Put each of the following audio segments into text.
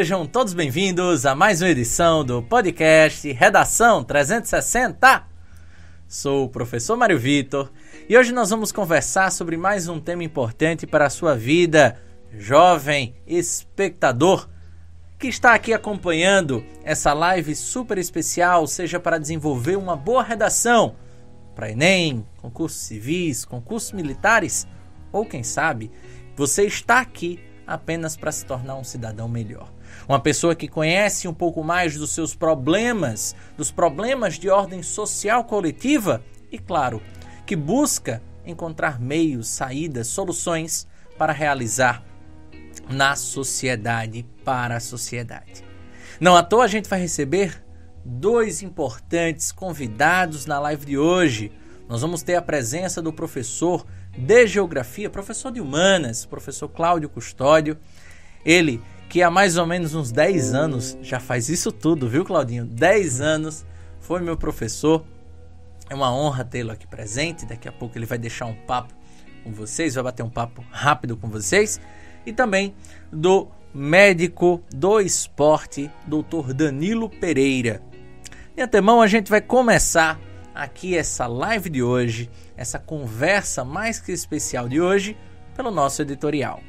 Sejam todos bem-vindos a mais uma edição do podcast Redação 360. Sou o professor Mário Vitor e hoje nós vamos conversar sobre mais um tema importante para a sua vida, jovem espectador que está aqui acompanhando essa live super especial, seja para desenvolver uma boa redação para Enem, concursos civis, concursos militares, ou quem sabe, você está aqui apenas para se tornar um cidadão melhor. Uma pessoa que conhece um pouco mais dos seus problemas, dos problemas de ordem social coletiva e, claro, que busca encontrar meios, saídas, soluções para realizar na sociedade, para a sociedade. Não à toa a gente vai receber dois importantes convidados na live de hoje. Nós vamos ter a presença do professor de Geografia, professor de Humanas, professor Cláudio Custódio. Ele que há mais ou menos uns 10 anos já faz isso tudo, viu, Claudinho? 10 anos foi meu professor. É uma honra tê-lo aqui presente. Daqui a pouco ele vai deixar um papo com vocês, vai bater um papo rápido com vocês. E também do médico do esporte, Dr. Danilo Pereira. De antemão, a gente vai começar aqui essa live de hoje, essa conversa mais que especial de hoje, pelo nosso editorial.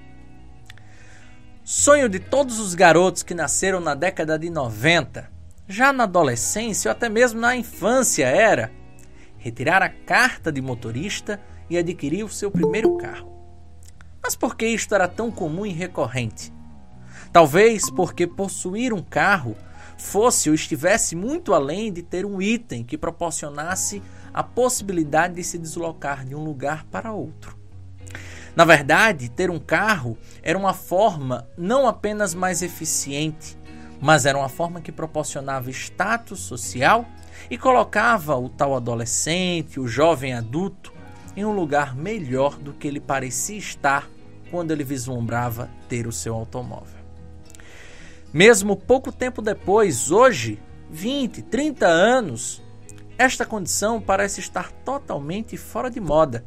Sonho de todos os garotos que nasceram na década de 90, já na adolescência ou até mesmo na infância, era retirar a carta de motorista e adquirir o seu primeiro carro. Mas por que isto era tão comum e recorrente? Talvez porque possuir um carro fosse ou estivesse muito além de ter um item que proporcionasse a possibilidade de se deslocar de um lugar para outro. Na verdade, ter um carro era uma forma não apenas mais eficiente, mas era uma forma que proporcionava status social e colocava o tal adolescente, o jovem adulto, em um lugar melhor do que ele parecia estar quando ele vislumbrava ter o seu automóvel. Mesmo pouco tempo depois, hoje, 20, 30 anos, esta condição parece estar totalmente fora de moda.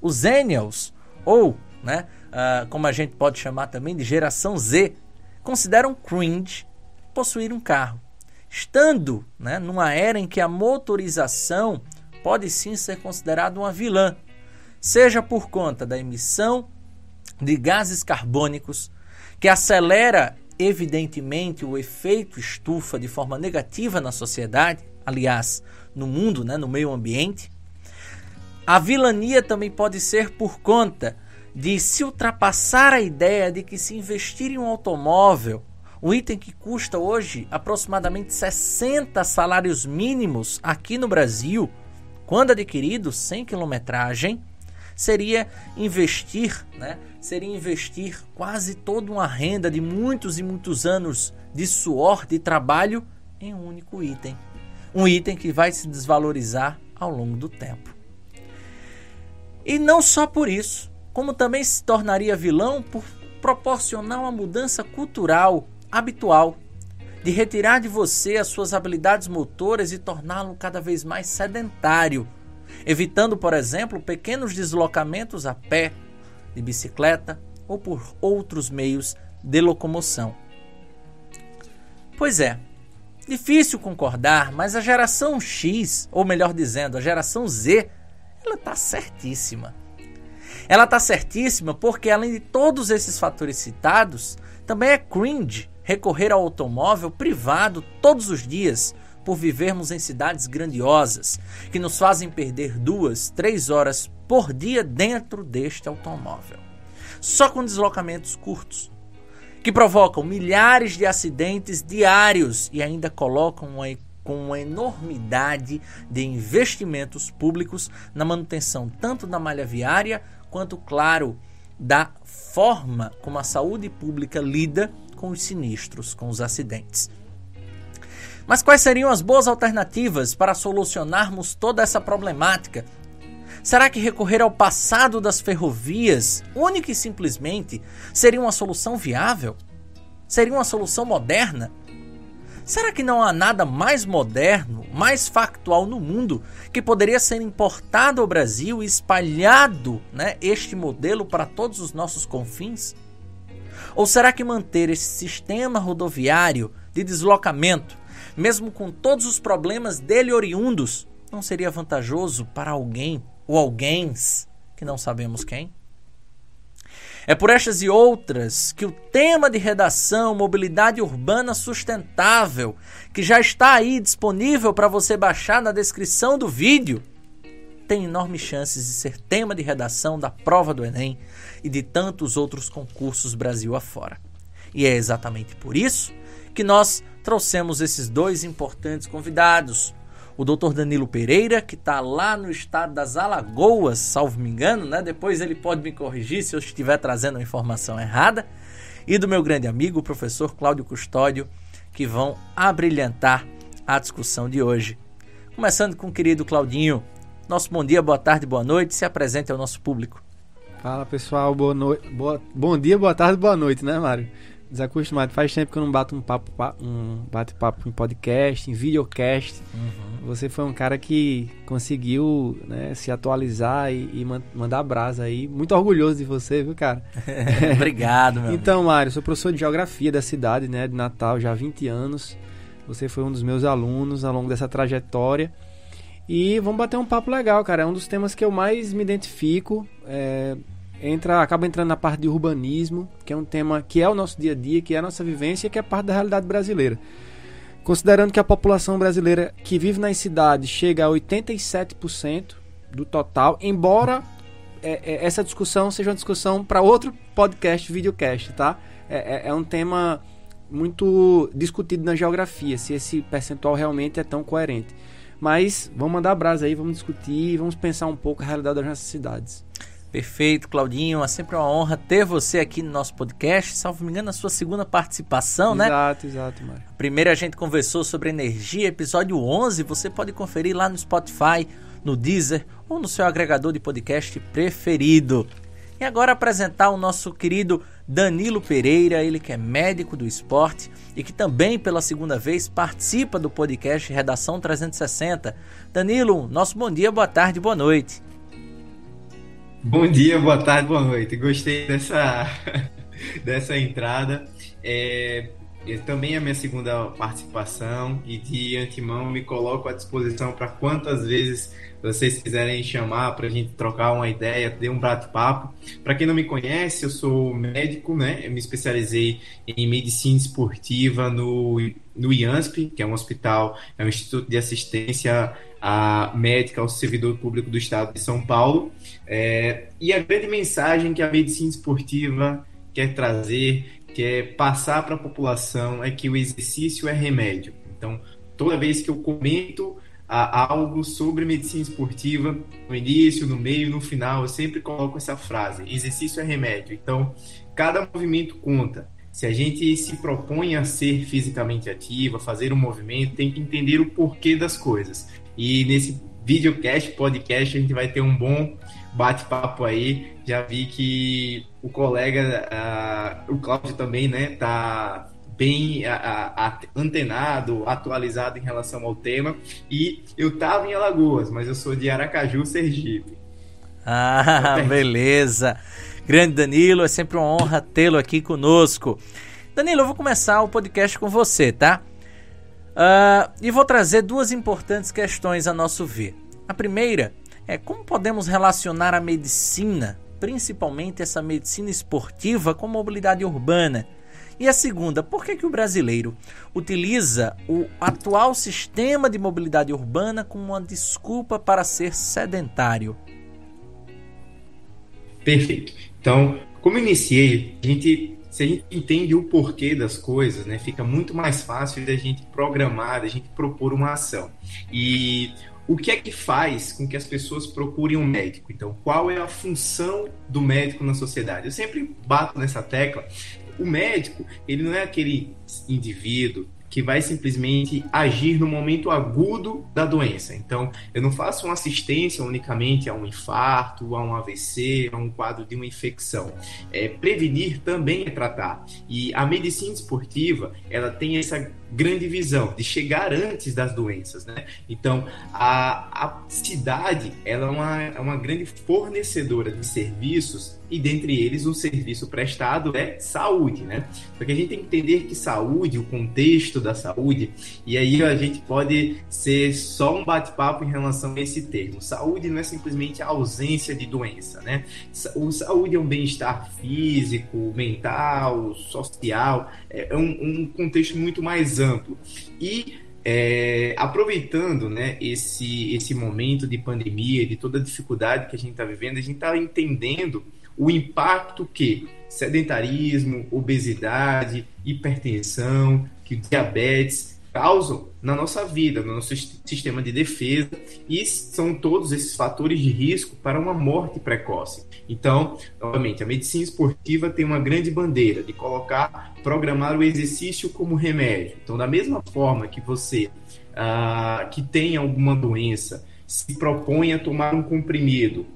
Os Zennials, ou, né, uh, como a gente pode chamar também de geração Z, consideram cringe possuir um carro, estando né, numa era em que a motorização pode sim ser considerada uma vilã, seja por conta da emissão de gases carbônicos, que acelera evidentemente o efeito estufa de forma negativa na sociedade, aliás, no mundo, né, no meio ambiente. A vilania também pode ser por conta de se ultrapassar a ideia de que se investir em um automóvel, um item que custa hoje aproximadamente 60 salários mínimos aqui no Brasil, quando adquirido sem quilometragem, seria investir, né? Seria investir quase toda uma renda de muitos e muitos anos de suor, de trabalho em um único item. Um item que vai se desvalorizar ao longo do tempo. E não só por isso, como também se tornaria vilão por proporcionar uma mudança cultural habitual, de retirar de você as suas habilidades motoras e torná-lo cada vez mais sedentário evitando, por exemplo, pequenos deslocamentos a pé, de bicicleta ou por outros meios de locomoção. Pois é, difícil concordar, mas a geração X, ou melhor dizendo, a geração Z, ela está certíssima. Ela está certíssima porque, além de todos esses fatores citados, também é cringe recorrer ao automóvel privado todos os dias por vivermos em cidades grandiosas, que nos fazem perder duas, três horas por dia dentro deste automóvel. Só com deslocamentos curtos, que provocam milhares de acidentes diários e ainda colocam uma com uma enormidade de investimentos públicos na manutenção tanto da malha viária quanto, claro, da forma como a saúde pública lida com os sinistros, com os acidentes. Mas quais seriam as boas alternativas para solucionarmos toda essa problemática? Será que recorrer ao passado das ferrovias, única e simplesmente, seria uma solução viável? Seria uma solução moderna? Será que não há nada mais moderno, mais factual no mundo que poderia ser importado ao Brasil e espalhado né, este modelo para todos os nossos confins? Ou será que manter esse sistema rodoviário de deslocamento, mesmo com todos os problemas dele oriundos, não seria vantajoso para alguém ou alguém que não sabemos quem? É por estas e outras que o tema de redação Mobilidade Urbana Sustentável, que já está aí disponível para você baixar na descrição do vídeo, tem enormes chances de ser tema de redação da prova do Enem e de tantos outros concursos Brasil afora. E é exatamente por isso que nós trouxemos esses dois importantes convidados, o Dr. Danilo Pereira, que está lá no estado das Alagoas, salvo me engano, né? Depois ele pode me corrigir se eu estiver trazendo a informação errada. E do meu grande amigo, o professor Cláudio Custódio, que vão abrilhantar a discussão de hoje. Começando com o querido Claudinho. Nosso bom dia, boa tarde, boa noite. Se apresente ao nosso público. Fala pessoal, boa noite. Boa... Bom dia, boa tarde, boa noite, né, Mário? Desacostumado. Faz tempo que eu não bato um papo, um bate-papo em podcast, em videocast. Uhum. Você foi um cara que conseguiu né, se atualizar e, e mandar brasa aí. Muito orgulhoso de você, viu, cara? Obrigado, meu Então, amigo. Mário, sou professor de geografia da cidade, né, de Natal, já há 20 anos. Você foi um dos meus alunos ao longo dessa trajetória. E vamos bater um papo legal, cara. É um dos temas que eu mais me identifico. É, entra, acaba entrando na parte de urbanismo, que é um tema que é o nosso dia a dia, que é a nossa vivência, que é parte da realidade brasileira. Considerando que a população brasileira que vive nas cidades chega a 87% do total, embora é, é, essa discussão seja uma discussão para outro podcast, videocast, tá? É, é, é um tema muito discutido na geografia, se esse percentual realmente é tão coerente. Mas vamos mandar brasa aí, vamos discutir, vamos pensar um pouco a realidade das nossas cidades. Perfeito, Claudinho. É sempre uma honra ter você aqui no nosso podcast. Salvo me engano, a sua segunda participação, exato, né? Exato, exato, Mário. Primeiro a gente conversou sobre energia, episódio 11. Você pode conferir lá no Spotify, no Deezer ou no seu agregador de podcast preferido. E agora apresentar o nosso querido Danilo Pereira, ele que é médico do esporte e que também pela segunda vez participa do podcast Redação 360. Danilo, nosso bom dia, boa tarde, boa noite. Bom dia, boa tarde, boa noite. Gostei dessa, dessa entrada. É, também é a minha segunda participação e de antemão me coloco à disposição para quantas vezes vocês quiserem chamar para a gente trocar uma ideia, ter um bate-papo. Para quem não me conhece, eu sou médico, né? Eu me especializei em medicina esportiva no, no IANSP, que é um hospital, é um instituto de assistência médica ao servidor público do estado de São Paulo. É, e a grande mensagem que a medicina esportiva quer trazer, quer passar para a população, é que o exercício é remédio. Então, toda vez que eu comento a, algo sobre medicina esportiva, no início, no meio, no final, eu sempre coloco essa frase: exercício é remédio. Então, cada movimento conta. Se a gente se propõe a ser fisicamente ativo, a fazer um movimento, tem que entender o porquê das coisas. E nesse videocast, podcast, a gente vai ter um bom bate-papo aí. Já vi que o colega, uh, o Cláudio também, né, tá bem a, a, antenado, atualizado em relação ao tema. E eu tava em Alagoas, mas eu sou de Aracaju, Sergipe. Ah, beleza. Grande Danilo, é sempre uma honra tê-lo aqui conosco. Danilo, eu vou começar o podcast com você, tá? Uh, e vou trazer duas importantes questões a nosso ver. A primeira é como podemos relacionar a medicina, principalmente essa medicina esportiva, com mobilidade urbana. E a segunda, por que, que o brasileiro utiliza o atual sistema de mobilidade urbana como uma desculpa para ser sedentário? Perfeito. Então, como iniciei, a gente se a gente entende o porquê das coisas, né, fica muito mais fácil da gente programar, da gente propor uma ação. E o que é que faz com que as pessoas procurem um médico? Então, qual é a função do médico na sociedade? Eu sempre bato nessa tecla. O médico, ele não é aquele indivíduo que vai simplesmente agir no momento agudo da doença. Então, eu não faço uma assistência unicamente a um infarto, a um AVC, a um quadro de uma infecção. É, prevenir também é tratar. E a medicina esportiva, ela tem essa grande visão de chegar antes das doenças, né? Então, a, a cidade, ela é uma, é uma grande fornecedora de serviços e dentre eles o serviço prestado é saúde, né? Porque a gente tem que entender que saúde, o contexto da saúde, e aí a gente pode ser só um bate-papo em relação a esse termo. Saúde não é simplesmente a ausência de doença, né? O saúde é um bem-estar físico, mental, social, é um, um contexto muito mais amplo. E é, aproveitando né, esse, esse momento de pandemia, de toda a dificuldade que a gente está vivendo, a gente está entendendo o impacto que sedentarismo, obesidade, hipertensão, que diabetes causam na nossa vida, no nosso sistema de defesa, e são todos esses fatores de risco para uma morte precoce. Então, novamente, a medicina esportiva tem uma grande bandeira de colocar, programar o exercício como remédio. Então, da mesma forma que você ah, que tem alguma doença se propõe a tomar um comprimido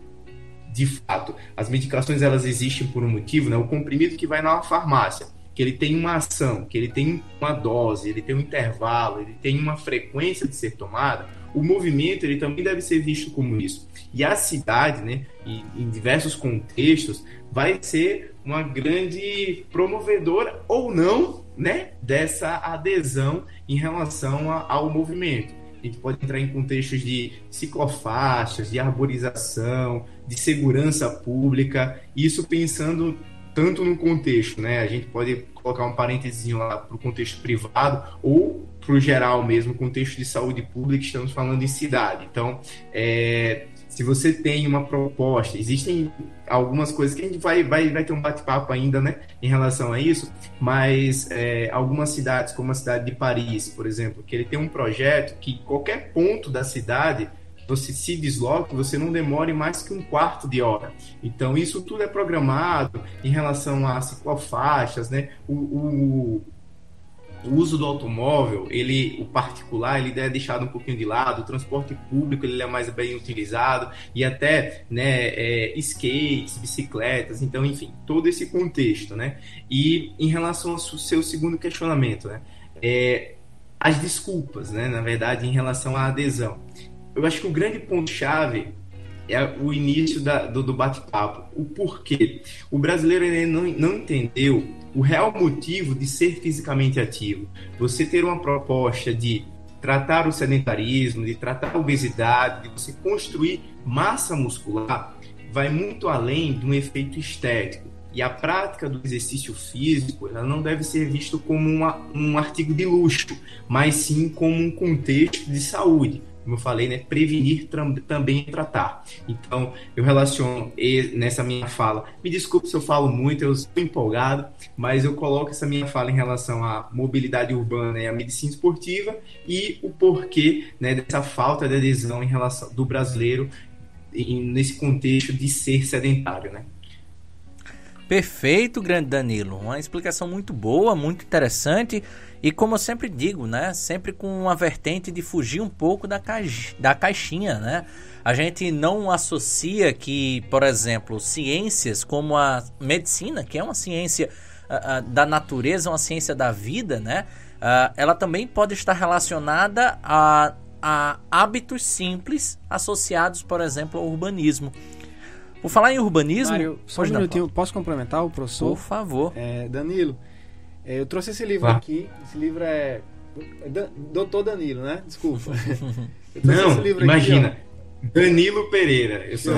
de fato, as medicações elas existem por um motivo, né? O comprimido que vai na farmácia, que ele tem uma ação, que ele tem uma dose, ele tem um intervalo, ele tem uma frequência de ser tomada, o movimento ele também deve ser visto como isso. E a cidade, né, em diversos contextos, vai ser uma grande promovedora ou não, né, dessa adesão em relação a, ao movimento. A gente pode entrar em contextos de ciclofaixas, de arborização, de segurança pública, isso pensando tanto no contexto, né? A gente pode colocar um parênteses lá para o contexto privado ou para o geral mesmo, contexto de saúde pública, estamos falando em cidade. Então, é, se você tem uma proposta, existem algumas coisas que a gente vai, vai, vai ter um bate-papo ainda, né, em relação a isso, mas é, algumas cidades, como a cidade de Paris, por exemplo, que ele tem um projeto que qualquer ponto da cidade você se desloque, você não demore mais que um quarto de hora. Então, isso tudo é programado em relação a ciclofaixas, né? O, o, o uso do automóvel, ele, o particular, ele é deixado um pouquinho de lado, o transporte público ele é mais bem utilizado e até né, é, skates, bicicletas, então enfim, todo esse contexto, né? E em relação ao seu segundo questionamento, né? É, as desculpas, né? Na verdade, em relação à adesão eu acho que o grande ponto-chave é o início da, do, do bate-papo. O porquê. O brasileiro não, não entendeu o real motivo de ser fisicamente ativo. Você ter uma proposta de tratar o sedentarismo, de tratar a obesidade, de você construir massa muscular, vai muito além de um efeito estético. E a prática do exercício físico ela não deve ser visto como uma, um artigo de luxo, mas sim como um contexto de saúde como eu falei, né, prevenir também tratar. Então, eu relaciono nessa minha fala. Me desculpe se eu falo muito, eu estou empolgado, mas eu coloco essa minha fala em relação à mobilidade urbana e à medicina esportiva e o porquê né, dessa falta de adesão em relação do brasileiro nesse contexto de ser sedentário, né? Perfeito, grande Danilo. Uma explicação muito boa, muito interessante. E como eu sempre digo, né? Sempre com uma vertente de fugir um pouco da, caixa, da caixinha, né? A gente não associa que, por exemplo, ciências como a medicina, que é uma ciência uh, da natureza, uma ciência da vida, né? Uh, ela também pode estar relacionada a, a hábitos simples associados, por exemplo, ao urbanismo. Por falar em urbanismo. Mário, só um minutinho, posso complementar o professor? Por favor. É, Danilo, é, eu trouxe esse livro ah. aqui. Esse livro é. é Doutor Danilo, né? Desculpa. Não, imagina. Aqui, Danilo Pereira. Eu sou.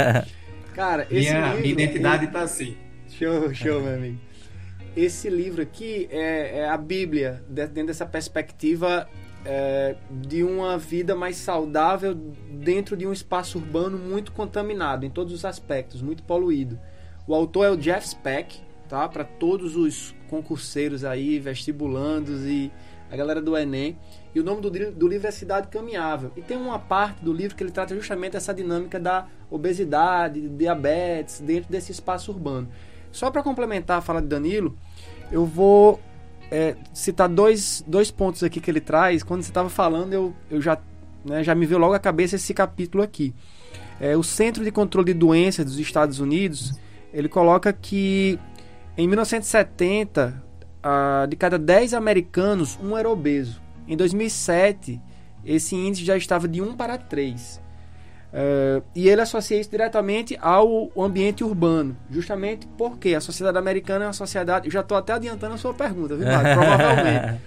Cara, esse minha, livro. Minha identidade tá assim. Show, show, meu amigo. Esse livro aqui é, é a Bíblia, dentro dessa perspectiva é, de uma vida mais saudável dentro de um espaço urbano muito contaminado em todos os aspectos, muito poluído. O autor é o Jeff Speck, tá? Para todos os concurseiros aí, vestibulandos e a galera do Enem. E o nome do, do, livro é Cidade Caminhável. E tem uma parte do livro que ele trata justamente essa dinâmica da obesidade, diabetes, dentro desse espaço urbano. Só para complementar a fala de Danilo, eu vou é, citar dois, dois pontos aqui que ele traz. Quando você estava falando, eu, eu já, né, já me veio logo à cabeça esse capítulo aqui. É, o Centro de Controle de Doenças dos Estados Unidos, ele coloca que em 1970, uh, de cada 10 americanos, um era obeso. Em 2007, esse índice já estava de 1 para 3. É, e ele associa isso diretamente ao ambiente urbano, justamente porque a sociedade americana é uma sociedade. Eu já estou até adiantando a sua pergunta, viu, Marco? Provavelmente.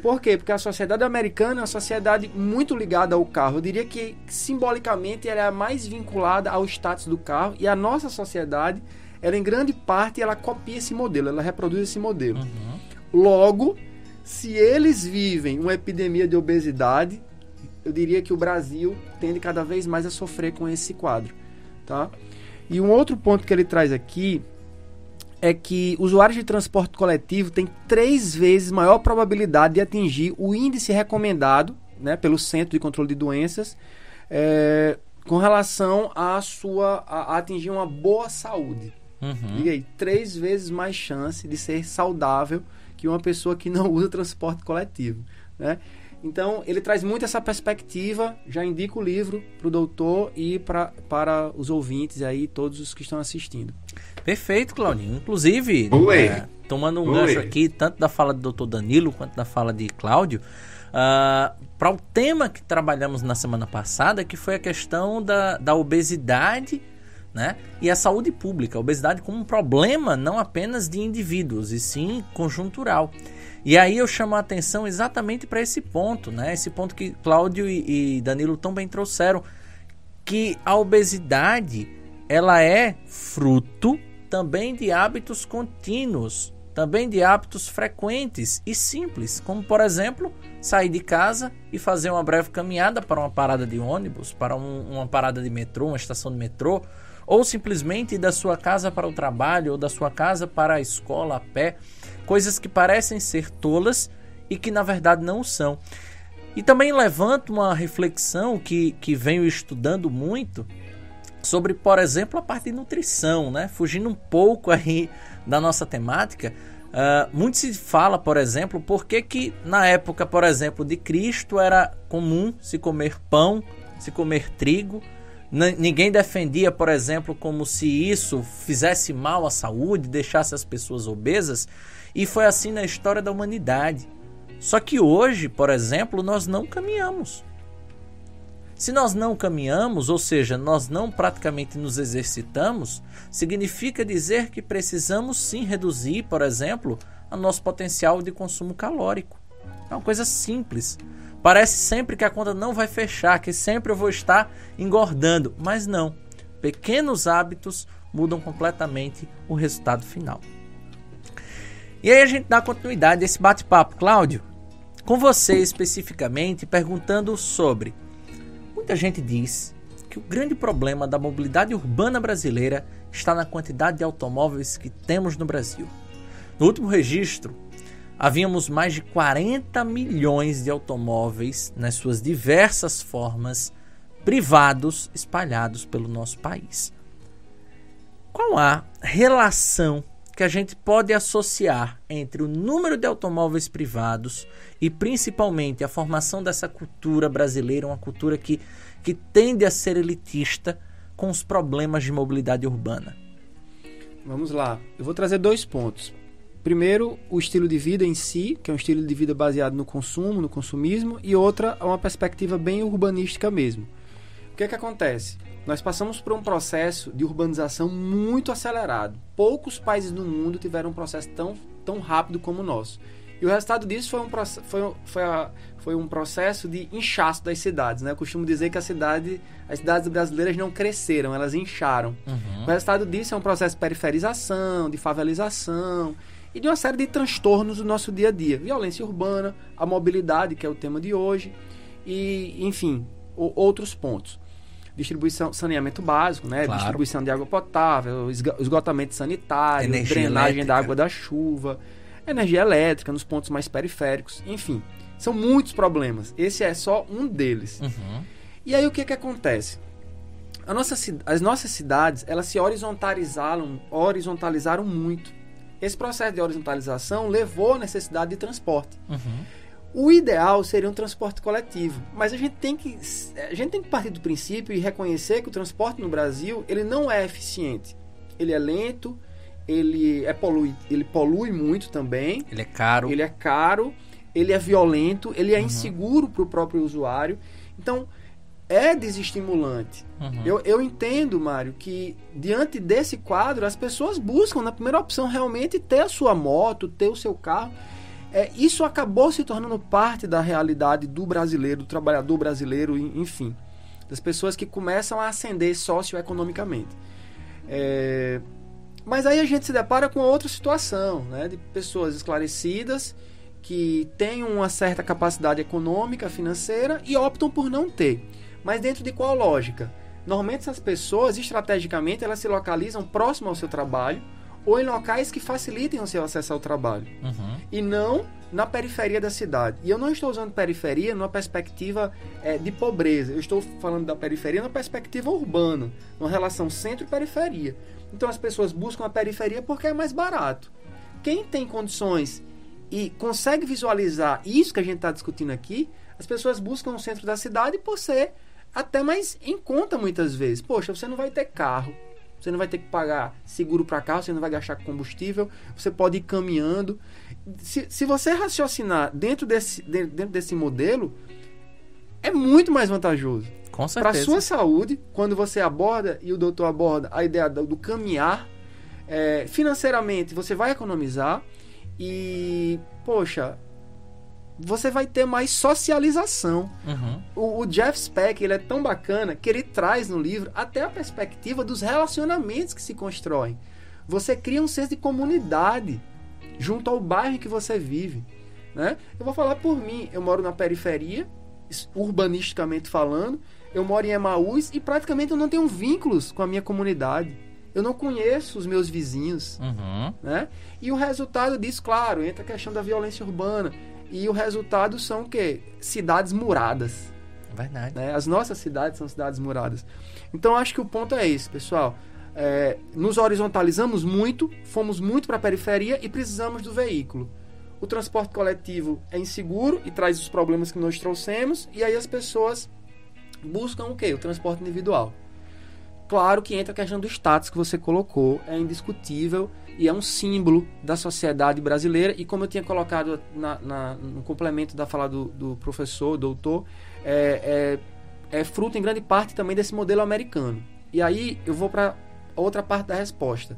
Por quê? Porque a sociedade americana é uma sociedade muito ligada ao carro. Eu diria que simbolicamente ela é mais vinculada ao status do carro e a nossa sociedade, ela em grande parte ela copia esse modelo, ela reproduz esse modelo. Uhum. Logo, se eles vivem uma epidemia de obesidade, eu diria que o Brasil tende cada vez mais a sofrer com esse quadro, tá? E um outro ponto que ele traz aqui é que usuários de transporte coletivo têm três vezes maior probabilidade de atingir o índice recomendado né, pelo Centro de Controle de Doenças é, com relação à sua a, a, atingir uma boa saúde. Uhum. E aí, três vezes mais chance de ser saudável que uma pessoa que não usa transporte coletivo. Né? Então, ele traz muito essa perspectiva. Já indico o livro para o doutor e pra, para os ouvintes aí, todos os que estão assistindo. Perfeito, Claudinho. Inclusive, é, tomando um Oi. gancho aqui, tanto da fala do doutor Danilo quanto da fala de Cláudio, uh, para o tema que trabalhamos na semana passada, que foi a questão da, da obesidade né? E a saúde pública, a obesidade como um problema não apenas de indivíduos, e sim conjuntural. E aí eu chamo a atenção exatamente para esse ponto, né? Esse ponto que Cláudio e, e Danilo tão bem trouxeram, que a obesidade ela é fruto também de hábitos contínuos, também de hábitos frequentes e simples, como por exemplo sair de casa e fazer uma breve caminhada para uma parada de ônibus, para um, uma parada de metrô, uma estação de metrô, ou simplesmente da sua casa para o trabalho ou da sua casa para a escola a pé coisas que parecem ser tolas e que na verdade não são. E também levanto uma reflexão que, que venho estudando muito sobre, por exemplo, a parte de nutrição, né? Fugindo um pouco aí da nossa temática, uh, muito se fala, por exemplo, por que, que na época, por exemplo, de Cristo era comum se comer pão, se comer trigo. ninguém defendia, por exemplo, como se isso fizesse mal à saúde, deixasse as pessoas obesas. E foi assim na história da humanidade. Só que hoje, por exemplo, nós não caminhamos. Se nós não caminhamos, ou seja, nós não praticamente nos exercitamos, significa dizer que precisamos sim reduzir, por exemplo, o nosso potencial de consumo calórico. É uma coisa simples. Parece sempre que a conta não vai fechar, que sempre eu vou estar engordando, mas não. Pequenos hábitos mudam completamente o resultado final. E aí a gente dá continuidade a esse bate-papo, Cláudio, com você especificamente, perguntando sobre. Muita gente diz que o grande problema da mobilidade urbana brasileira está na quantidade de automóveis que temos no Brasil. No último registro, havíamos mais de 40 milhões de automóveis nas suas diversas formas privados espalhados pelo nosso país. Qual a relação que a gente pode associar entre o número de automóveis privados e principalmente a formação dessa cultura brasileira, uma cultura que, que tende a ser elitista, com os problemas de mobilidade urbana? Vamos lá. Eu vou trazer dois pontos. Primeiro, o estilo de vida em si, que é um estilo de vida baseado no consumo, no consumismo, e outra, uma perspectiva bem urbanística mesmo. O que é que acontece? Nós passamos por um processo de urbanização muito acelerado. Poucos países do mundo tiveram um processo tão, tão rápido como o nosso. E o resultado disso foi um, foi, foi, a, foi um processo de inchaço das cidades. Né? Eu costumo dizer que a cidade, as cidades brasileiras não cresceram, elas incharam. Uhum. O resultado disso é um processo de periferização, de favelização e de uma série de transtornos do nosso dia a dia. Violência urbana, a mobilidade, que é o tema de hoje, e, enfim, outros pontos distribuição, saneamento básico, né? Claro. Distribuição de água potável, esgotamento sanitário, energia drenagem elétrica. da água da chuva, energia elétrica nos pontos mais periféricos, enfim. São muitos problemas. Esse é só um deles. Uhum. E aí o que que acontece? Nossa, as nossas cidades, elas se horizontalizaram, horizontalizaram muito. Esse processo de horizontalização levou à necessidade de transporte. Uhum. O ideal seria um transporte coletivo, mas a gente tem que a gente tem que partir do princípio e reconhecer que o transporte no Brasil ele não é eficiente. Ele é lento, ele é polui, ele polui muito também. Ele é caro. Ele é caro, ele é violento, ele é uhum. inseguro para o próprio usuário. Então, é desestimulante. Uhum. Eu, eu entendo, Mário, que diante desse quadro, as pessoas buscam, na primeira opção, realmente ter a sua moto, ter o seu carro. É, isso acabou se tornando parte da realidade do brasileiro, do trabalhador brasileiro, en- enfim. Das pessoas que começam a ascender socioeconomicamente. É, mas aí a gente se depara com outra situação, né? De pessoas esclarecidas que têm uma certa capacidade econômica, financeira e optam por não ter. Mas dentro de qual lógica? Normalmente essas pessoas, estrategicamente, elas se localizam próximo ao seu trabalho ou em locais que facilitem o seu acesso ao trabalho Uhum. e não na periferia da cidade. E eu não estou usando periferia numa perspectiva eh, de pobreza. Eu estou falando da periferia numa perspectiva urbana, numa relação centro e periferia. Então as pessoas buscam a periferia porque é mais barato. Quem tem condições e consegue visualizar isso que a gente está discutindo aqui, as pessoas buscam o centro da cidade por ser até mais em conta muitas vezes. Poxa, você não vai ter carro, você não vai ter que pagar seguro para carro, você não vai gastar com combustível, você pode ir caminhando. Se, se você raciocinar dentro desse, de- dentro desse modelo, é muito mais vantajoso. Com Para a certeza. sua saúde, quando você aborda e o doutor aborda a ideia do, do caminhar, é, financeiramente você vai economizar e, poxa, você vai ter mais socialização. Uhum. O, o Jeff Speck ele é tão bacana que ele traz no livro até a perspectiva dos relacionamentos que se constroem. Você cria um senso de comunidade junto ao bairro que você vive. Né? Eu vou falar por mim, eu moro na periferia, urbanisticamente falando, eu moro em Emaús e praticamente eu não tenho vínculos com a minha comunidade. Eu não conheço os meus vizinhos Uhum. né? E o resultado disso, claro, entra a questão da violência urbana. E o resultado são o quê? Cidades muradas. Verdade. Né? As nossas cidades são cidades muradas. Então acho que o ponto é esse, pessoal. É, nos horizontalizamos muito, fomos muito para a periferia e precisamos do veículo. O transporte coletivo é inseguro e traz os problemas que nós trouxemos, e aí as pessoas buscam o quê? O transporte individual. Claro que entra a questão do status que você colocou, é indiscutível e é um símbolo da sociedade brasileira. E como eu tinha colocado na, na- no complemento da fala do, do professor, doutor, é, é, é fruto em grande parte também desse modelo americano. E aí eu vou para outra parte da resposta.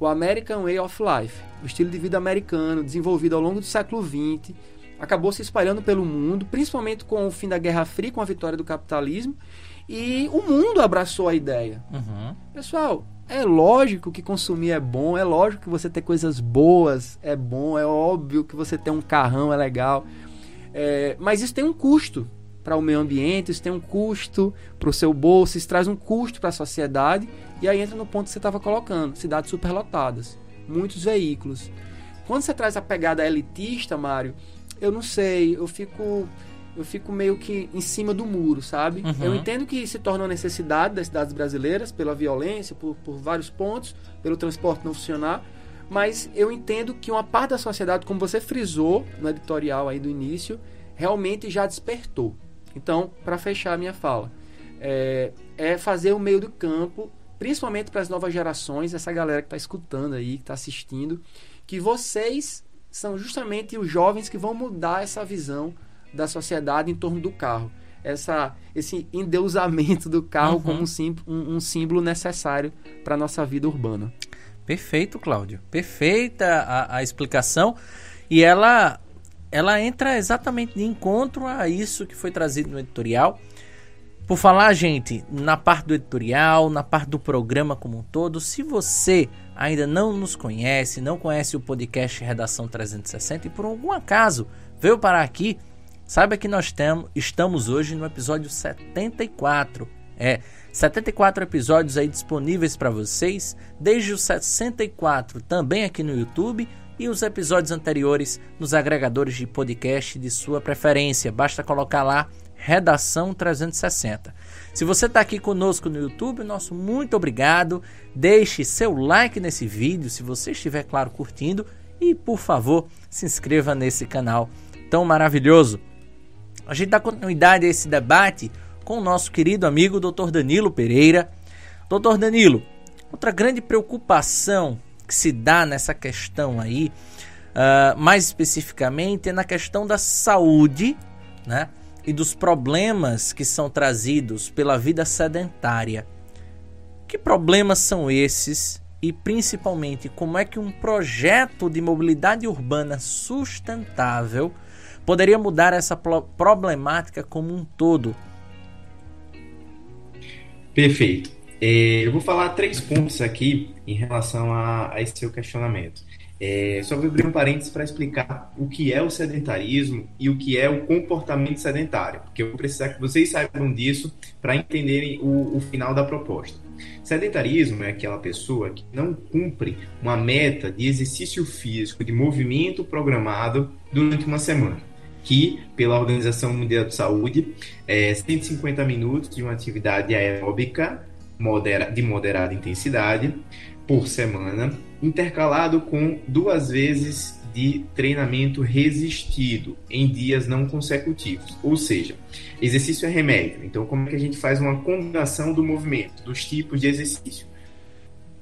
O American Way of Life, o estilo de vida americano desenvolvido ao longo do século XX, acabou se espalhando pelo mundo, principalmente com o fim da Guerra Fria, com a vitória do capitalismo, e o mundo abraçou a ideia. Uhum. Pessoal, é lógico que consumir é bom, é lógico que você ter coisas boas é bom, é óbvio que você ter um carrão é legal, É, mas isso tem um custo para o meio ambiente, isso tem um custo para o seu bolso, isso traz um custo para a sociedade, e aí entra no ponto que você estava colocando: cidades superlotadas, muitos veículos. Quando você traz a pegada elitista, Mário, eu não sei, eu fico eu fico meio que em cima do muro, sabe? Uhum. Eu entendo que se torna uma necessidade das cidades brasileiras pela violência, por, por vários pontos, pelo transporte não funcionar, mas eu entendo que uma parte da sociedade, como você frisou no editorial aí do início, realmente já despertou. Então, para fechar a minha fala, é, é fazer o meio do campo, principalmente para as novas gerações, essa galera que está escutando aí, que está assistindo, que vocês são justamente os jovens que vão mudar essa visão da sociedade em torno do carro. Essa, esse endeusamento do carro Uhum. como um, sim- um- um símbolo necessário para a nossa vida urbana. Perfeito, Cláudio. Perfeita a, a explicação. E ela, ela entra exatamente de encontro a isso que foi trazido no editorial. Por falar, gente, na parte do editorial, na parte do programa como um todo, se você ainda não nos conhece, não conhece o podcast Redação 360 e por algum acaso veio parar aqui, saiba que nós temos, estamos hoje no episódio 74. É, 74 episódios aí disponíveis para vocês, desde o 64 também aqui no YouTube e os episódios anteriores nos agregadores de podcast de sua preferência. Basta colocar lá Redação 360. Se você está aqui conosco no YouTube, nosso muito obrigado. Deixe seu like nesse vídeo, se você estiver, claro, curtindo. E, por favor, se inscreva nesse canal tão maravilhoso. A gente dá continuidade a esse debate com o nosso querido amigo Dr. Danilo Pereira. Dr. Danilo, outra grande preocupação que se dá nessa questão aí, uh, mais especificamente, é na questão da saúde, né? e dos problemas que são trazidos pela vida sedentária. Que problemas são esses e principalmente como é que um projeto de mobilidade urbana sustentável poderia mudar essa problemática como um todo? Perfeito. É, eu vou falar três pontos aqui em relação a, a esse seu questionamento. É, só vou abrir um parênteses para explicar o que é o sedentarismo e o que é o comportamento sedentário, porque eu vou precisar que vocês saibam disso para entenderem o, o final da proposta. Sedentarismo é aquela pessoa que não cumpre uma meta de exercício físico, de movimento programado durante uma semana que, pela Organização Mundial de Saúde, é 150 minutos de uma atividade aeróbica modera, de moderada intensidade por semana, intercalado com duas vezes de treinamento resistido em dias não consecutivos. Ou seja, exercício é remédio. Então, como é que a gente faz uma combinação do movimento, dos tipos de exercício?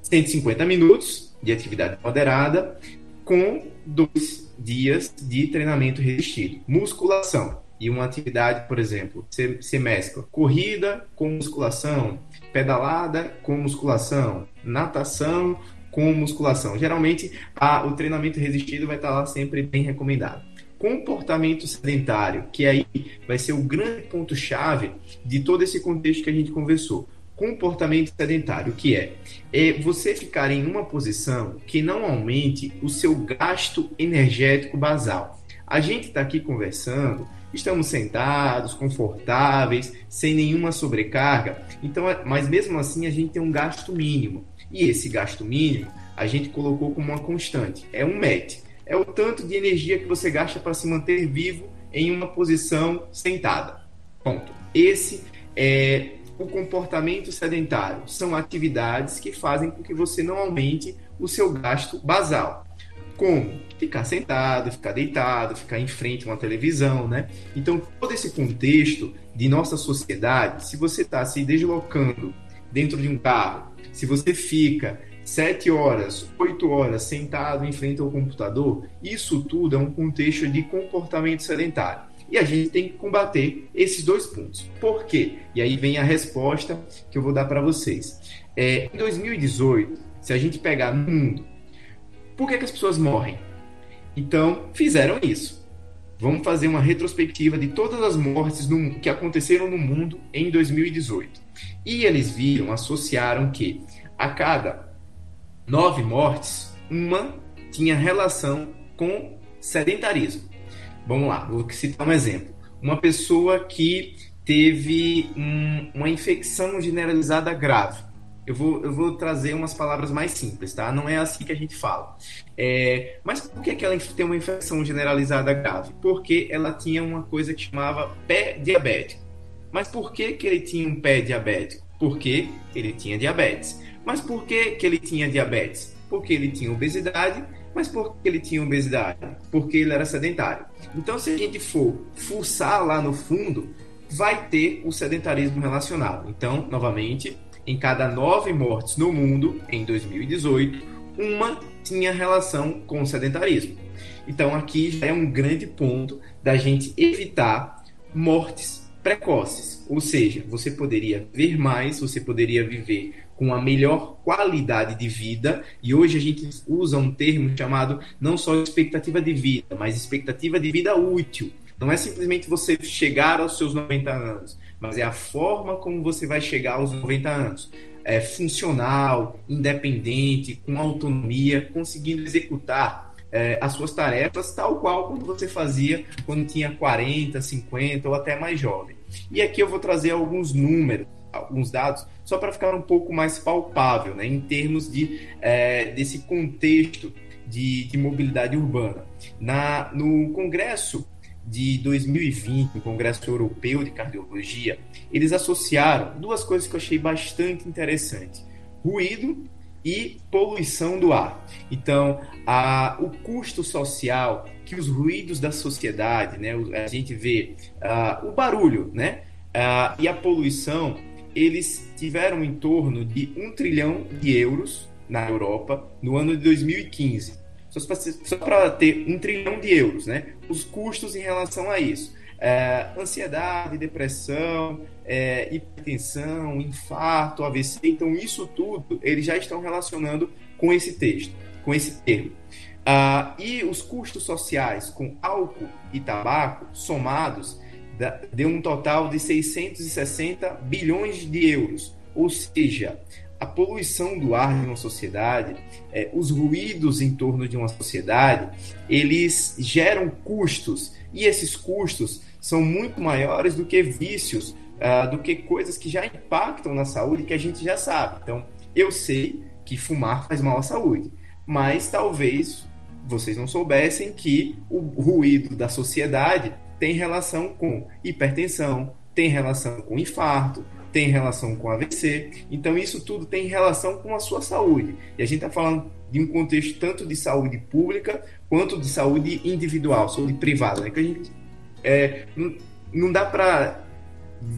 150 minutos de atividade moderada com dois dias de treinamento resistido. Musculação e uma atividade, por exemplo, se, mescla corrida com musculação, pedalada com musculação, natação com musculação. Geralmente, a, o treinamento resistido vai estar lá sempre bem recomendado. Comportamento sedentário, que aí vai ser o grande ponto-chave de todo esse contexto que a gente conversou comportamento sedentário, que é, é você ficar em uma posição que não aumente o seu gasto energético basal. A gente está aqui conversando, estamos sentados, confortáveis, sem nenhuma sobrecarga, então, é, mas mesmo assim a gente tem um gasto mínimo. E esse gasto mínimo a gente colocou como uma constante, é um MET. É o tanto de energia que você gasta para se manter vivo em uma posição sentada. Ponto. Esse é o comportamento sedentário. São atividades que fazem com que você não aumente o seu gasto basal. Como ficar sentado, ficar deitado, ficar em frente a uma televisão, né? Então, todo esse contexto de nossa sociedade, se você está se deslocando dentro de um carro, se você fica sete horas, oito horas sentado em frente ao computador, isso tudo é um contexto de comportamento sedentário. E a gente tem que combater esses dois pontos. Por quê? E aí vem a resposta que eu vou dar para vocês. É, em 2018, se a gente pegar no mundo, por que, que as pessoas morrem? Então, fizeram isso. Vamos fazer uma retrospectiva de todas as mortes no, que aconteceram no mundo em 2018. E eles viram, associaram que a cada nove mortes, uma tinha relação com sedentarismo. Vamos lá, vou citar um exemplo. Uma pessoa que teve um, uma infecção generalizada grave. Eu vou, eu vou trazer umas palavras mais simples, tá? Não é assim que a gente fala. É, mas por que, que ela tem uma infecção generalizada grave? Porque ela tinha uma coisa que chamava pé diabético. Mas por que, que ele tinha um pé diabético? Porque ele tinha diabetes. Mas por que, que ele tinha diabetes? Porque ele tinha obesidade mas por que ele tinha obesidade? Porque ele era sedentário. Então, se a gente for fuçar lá no fundo, vai ter o sedentarismo relacionado. Então, novamente, em cada nove mortes no mundo, em 2018, uma tinha relação com o sedentarismo. Então, aqui já é um grande ponto da gente evitar mortes precoces. Ou seja, você poderia ver mais, você poderia viver com a melhor qualidade de vida, e hoje a gente usa um termo chamado não só expectativa de vida, mas expectativa de vida útil. Não é simplesmente você chegar aos seus 90 anos, mas é a forma como você vai chegar aos 90 anos. É funcional, independente, com autonomia, conseguindo executar é, as suas tarefas tal qual como você fazia quando tinha 40, 50 ou até mais jovem. E aqui eu vou trazer alguns números alguns dados, só para ficar um pouco mais palpável, né, em termos de, é, desse contexto de, de, mobilidade urbana. Na, no Congresso de 2020, o Congresso Europeu de Cardiologia, eles associaram duas coisas que eu achei bastante interessante: ruído e poluição do ar. Então, a, o custo social que os ruídos da sociedade, né, a gente vê uh, o barulho, né, uh, e a poluição eles tiveram em torno de um trilhão de euros na Europa no ano de 2015. Só para ter um trilhão de euros, né? Os custos em relação a isso. é, ansiedade, depressão, é, hipertensão, infarto, AVC. Então, isso tudo eles já estão relacionando com esse texto, com esse termo. Ah, e os custos sociais com álcool e tabaco somados deu um total de 660 bilhões de euros. Ou seja, a poluição do ar de uma sociedade, é, os ruídos em torno de uma sociedade, eles geram custos. E esses custos são muito maiores do que vícios, uh, do que coisas que já impactam na saúde que a gente já sabe. Então, eu sei que fumar faz mal à saúde, mas talvez vocês não soubessem que o ruído da sociedade tem relação com hipertensão, tem relação com infarto, tem relação com AVC. Então, isso tudo tem relação com a sua saúde. E a gente está falando de um contexto tanto de saúde pública quanto de saúde individual, saúde privada, né? que a gente é, não, não dá para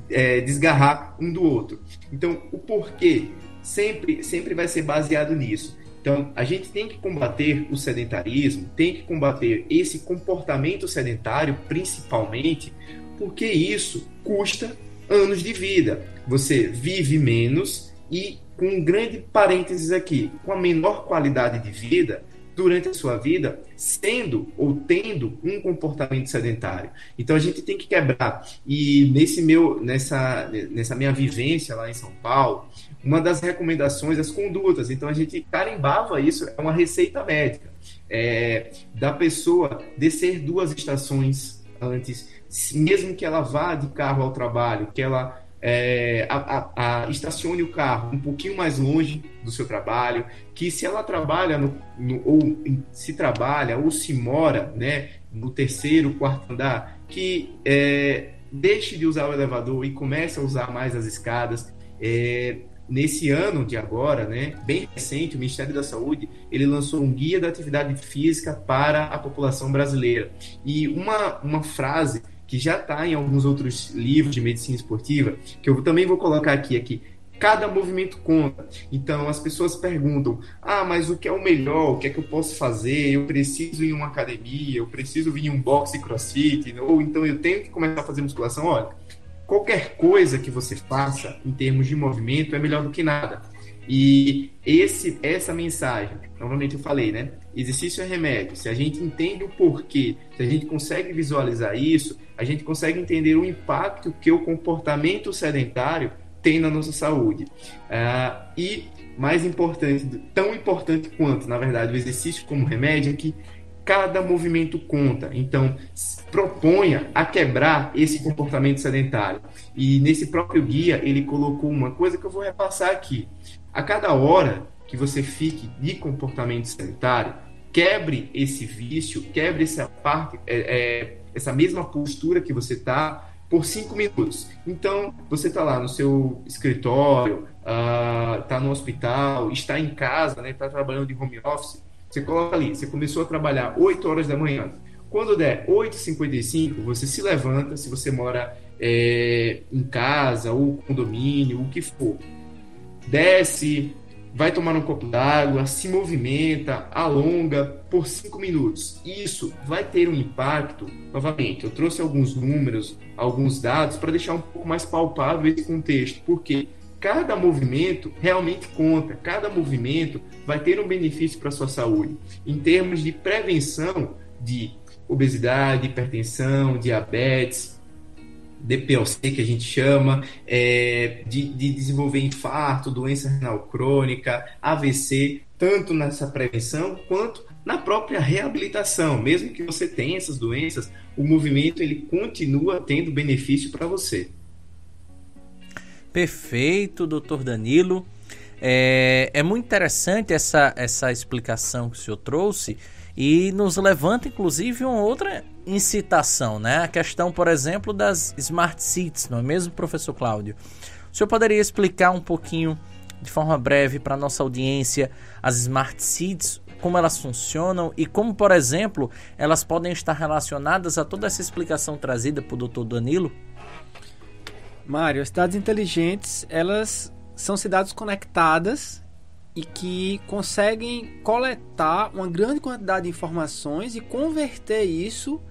é, desgarrar um do outro. Então, o porquê sempre, sempre vai ser baseado nisso. Então, a gente tem que combater o sedentarismo, tem que combater esse comportamento sedentário, principalmente, porque isso custa anos de vida. Você vive menos e, com um grande parênteses aqui, com a menor qualidade de vida, durante a sua vida sendo ou tendo um comportamento sedentário. Então a gente tem que quebrar. E nesse meu nessa nessa minha vivência lá em São Paulo, uma das recomendações as condutas. Então a gente carimbava isso, é uma receita médica. É, da pessoa descer duas estações antes, mesmo que ela vá de carro ao trabalho, que ela é, a, a, a, estacione o carro um pouquinho mais longe do seu trabalho, que se ela trabalha no, no, ou se trabalha ou se mora né, no terceiro, quarto andar, que é, deixe de usar o elevador e comece a usar mais as escadas. É, nesse ano de agora, né, bem recente, o Ministério da Saúde ele lançou um guia da atividade física para a população brasileira. E uma, uma frase que já está em alguns outros livros de medicina esportiva, que eu também vou colocar aqui, aqui. Cada movimento conta. Então as pessoas perguntam: ah, mas o que é o melhor? O que é que eu posso fazer? Eu preciso ir em uma academia, eu preciso vir em um boxe crossfit, ou então eu tenho que começar a fazer musculação. Olha, qualquer coisa que você faça em termos de movimento é melhor do que nada. E esse, essa mensagem, novamente eu falei, né? Exercício é remédio. Se a gente entende o porquê, se a gente consegue visualizar isso, a gente consegue entender o impacto que o comportamento sedentário tem na nossa saúde. Uh, e mais importante, tão importante quanto, na verdade, o exercício como remédio é que cada movimento conta. Então, proponha a quebrar esse comportamento sedentário. E nesse próprio guia, ele colocou uma coisa que eu vou repassar aqui. A cada hora que você fique de comportamento sedentário, quebre esse vício, quebre essa parte, é, é, essa mesma postura que você está por cinco minutos. Então, você está lá no seu escritório, está ah, uh, no hospital, está em casa, está né, tá trabalhando de home office, você coloca ali, você começou a trabalhar 8 horas da manhã. Quando der 8h55, você se levanta, se você mora é, em casa ou condomínio, o que for desce, vai tomar um copo d'água, se movimenta, alonga por 5 minutos. Isso vai ter um impacto. Novamente, eu trouxe alguns números, alguns dados para deixar um pouco mais palpável esse contexto, porque cada movimento realmente conta, cada movimento vai ter um benefício para a sua saúde, em termos de prevenção de obesidade, hipertensão, diabetes, DPLC, que a gente chama, é, de, de, desenvolver infarto, doença renal crônica, AVC, tanto nessa prevenção quanto na própria reabilitação. Mesmo que você tenha essas doenças, o movimento ele continua tendo benefício para você. Perfeito, doutor Danilo. É, é muito interessante essa, essa explicação que o senhor trouxe e nos levanta inclusive uma outra incitação, né? A questão, por exemplo, das smart cities, não é mesmo, professor Cláudio? O senhor poderia explicar um pouquinho, de forma breve, para a nossa audiência, as smart cities, como elas funcionam e como, por exemplo, elas podem estar relacionadas a toda essa explicação trazida por Dr. Danilo? Mário, as cidades inteligentes, elas são cidades conectadas e que conseguem coletar uma grande quantidade de informações e converter isso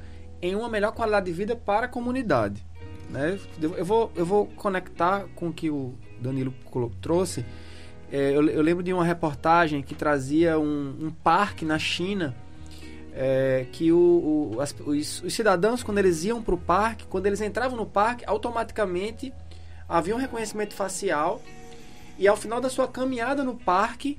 em uma melhor qualidade de vida para a comunidade. Né? Eu, vou, eu vou conectar com o que o Danilo trouxe. É, eu, eu, lembro de uma reportagem que trazia um, um parque na China é, que o, o, as, os, os, cidadãos, quando eles iam para o parque, quando eles entravam no parque, automaticamente havia um reconhecimento facial e ao final da sua caminhada no parque,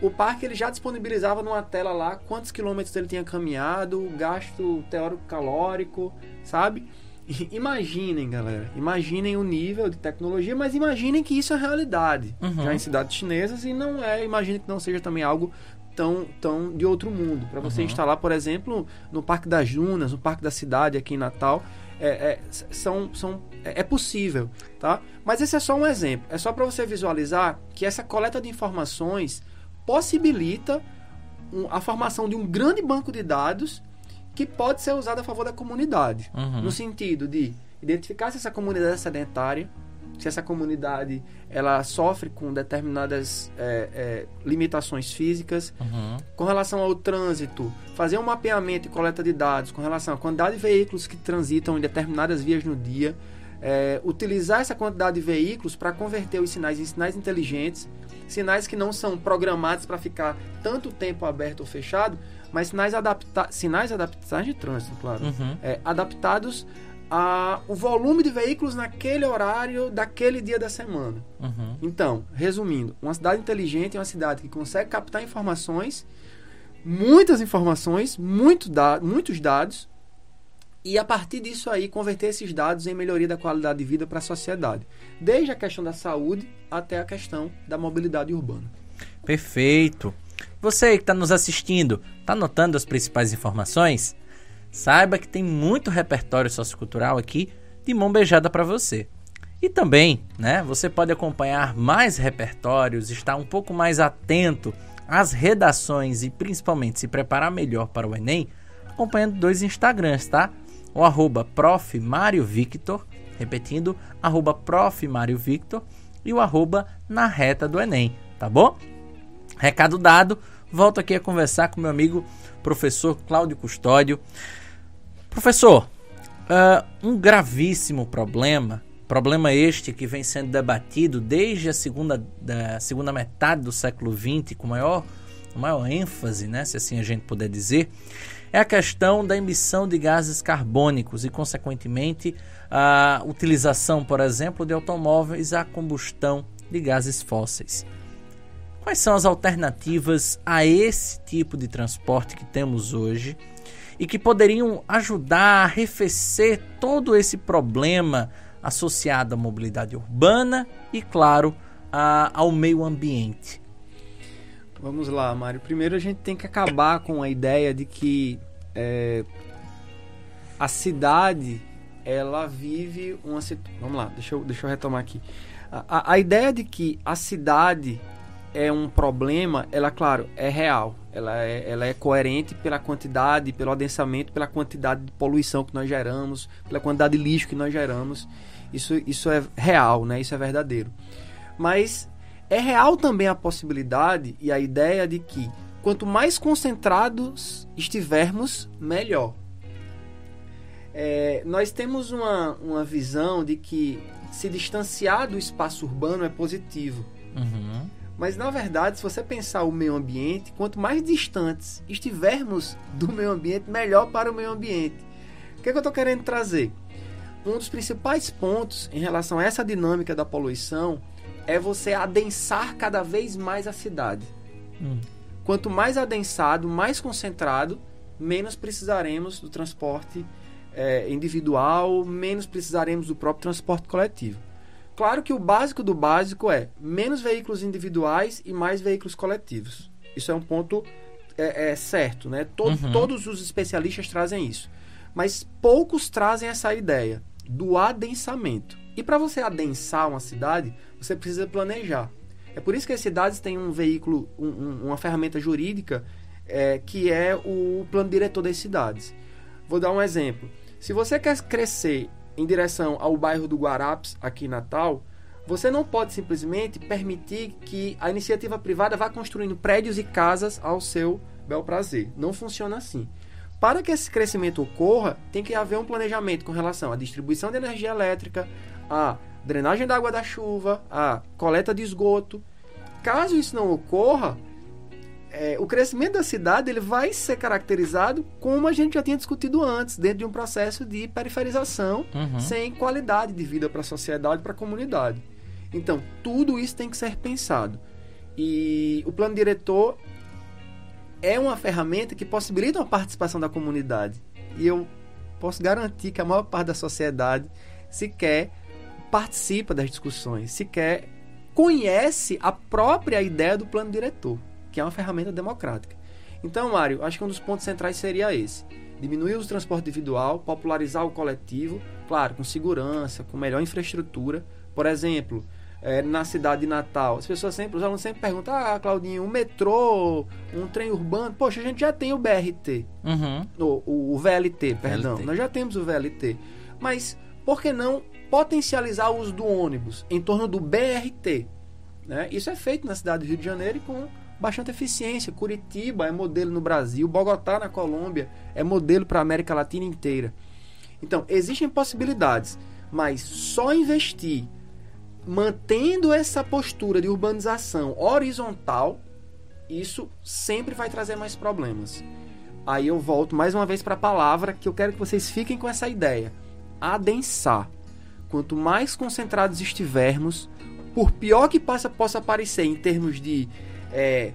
o parque ele já disponibilizava numa tela lá quantos quilômetros ele tinha caminhado, gasto teórico calórico, sabe? Imaginem, galera, imaginem o nível de tecnologia, mas imaginem que isso é realidade uhum. já em cidades chinesas e não é, imagine que não seja também algo tão, tão de outro mundo. Para você uhum. instalar, por exemplo, no Parque das Dunas, no Parque da Cidade aqui em Natal, é, é, são, são, é, é possível, tá? Mas esse é só um exemplo. É só para você visualizar que essa coleta de informações possibilita um, a formação de um grande banco de dados que pode ser usado a favor da comunidade. Uhum. No sentido de identificar se essa comunidade é sedentária, se essa comunidade ela sofre com determinadas é, é, limitações físicas. Uhum. Com relação ao trânsito, fazer um mapeamento e coleta de dados com relação à quantidade de veículos que transitam em determinadas vias no dia. É, utilizar essa quantidade de veículos para converter os sinais em sinais inteligentes, sinais que não são programados para ficar tanto tempo aberto ou fechado, mas sinais, adapta sinais adaptados de trânsito, claro, uhum. é, adaptados a, o volume de veículos naquele horário daquele dia da semana. Uhum. Então, resumindo, uma cidade inteligente é uma cidade que consegue captar informações, muitas informações, muito da, muitos dados, e a partir disso aí converter esses dados em melhoria da qualidade de vida para a sociedade, desde a questão da saúde até a questão da mobilidade urbana. Perfeito. Você que está nos assistindo, está anotando as principais informações? Saiba que tem muito repertório sociocultural aqui de mão beijada para você. E também, né, você pode acompanhar mais repertórios, estar um pouco mais atento às redações e principalmente se preparar melhor para o Enem, acompanhando dois Instagrams, tá? O arroba Prof. Mário Victor, repetindo, arroba Prof. Mário Victor e o arroba na reta do Enem, tá bom? Recado dado, volto aqui a conversar com meu amigo professor Cláudio Custódio. Professor, uh, um gravíssimo problema, problema este que vem sendo debatido desde a segunda, da segunda metade do século XX, com maior, maior ênfase, né, se assim a gente puder dizer, é a questão da emissão de gases carbônicos e, consequentemente, a utilização, por exemplo, de automóveis a combustão de gases fósseis. Quais são as alternativas a esse tipo de transporte que temos hoje? E que poderiam ajudar a arrefecer todo esse problema associado à mobilidade urbana e, claro, a, ao meio ambiente. Vamos lá, Mário. Primeiro a gente tem que acabar com a ideia de que é, a cidade ela vive uma vamos lá, deixa eu, deixa eu retomar aqui. A, a, a ideia de que a cidade é um problema, ela, claro, é real. Ela é, ela é coerente pela quantidade, pelo adensamento, pela quantidade de poluição que nós geramos, pela quantidade de lixo que nós geramos. Isso, isso é real, né? Isso é verdadeiro. Mas é real também a possibilidade e a ideia de que quanto mais concentrados estivermos, melhor. É, nós temos uma, uma visão de que se distanciar do espaço urbano é positivo. Uhum. Mas na verdade, se você pensar o meio ambiente, quanto mais distantes estivermos do meio ambiente, melhor para o meio ambiente. O que, é que eu estou querendo trazer? Um dos principais pontos em relação a essa dinâmica da poluição é você adensar cada vez mais a cidade. Hum. Quanto mais adensado, mais concentrado, menos precisaremos do transporte é, individual, menos precisaremos do próprio transporte coletivo. Claro que o básico do básico é menos veículos individuais e mais veículos coletivos. Isso é um ponto é, é certo, né? Todo, uhum. Todos os especialistas trazem isso. Mas poucos trazem essa ideia do adensamento. E para você adensar uma cidade, você precisa planejar. É por isso que as cidades têm um veículo, um, um, uma ferramenta jurídica é, que é o plano diretor das cidades. Vou dar um exemplo. Se você quer crescer em direção ao bairro do Guarapes, aqui em Natal, você não pode simplesmente permitir que a iniciativa privada vá construindo prédios e casas ao seu bel prazer. Não funciona assim. para que esse crescimento ocorra, tem que haver um planejamento com relação à distribuição de energia elétrica, à drenagem da água da chuva, à coleta de esgoto. Caso isso não ocorra, é, o crescimento da cidade ele vai ser caracterizado como a gente já tinha discutido antes, dentro de um processo de periferização, Uhum. sem qualidade de vida para a sociedade, para a comunidade. Então, tudo isso tem que ser pensado. E o plano diretor é uma ferramenta que possibilita uma participação da comunidade. E eu posso garantir que a maior parte da sociedade sequer participa das discussões, sequer conhece a própria ideia do plano diretor, que é uma ferramenta democrática. Então, Mário, acho que um dos pontos centrais seria esse: diminuir o transporte individual, popularizar o coletivo, claro, com segurança, com melhor infraestrutura. Por exemplo, eh, na cidade de Natal, as pessoas sempre, os alunos sempre perguntam: Ah, Claudinho, um metrô, um trem urbano, poxa, a gente já tem o BRT, Uhum. o, o, o VLT, perdão, VLT. nós já temos o VLT, mas por que não potencializar o uso do ônibus em torno do BRT? né? Isso é feito na cidade do Rio de Janeiro e com bastante eficiência. Curitiba é modelo no Brasil, Bogotá na Colômbia é modelo para a América Latina inteira. Então, existem possibilidades, mas só investir mantendo essa postura de urbanização horizontal, isso sempre vai trazer mais problemas. Aí eu volto mais uma vez para a palavra que eu quero que vocês fiquem com essa ideia: adensar. Quanto mais concentrados estivermos, por pior que possa, possa parecer em termos de é,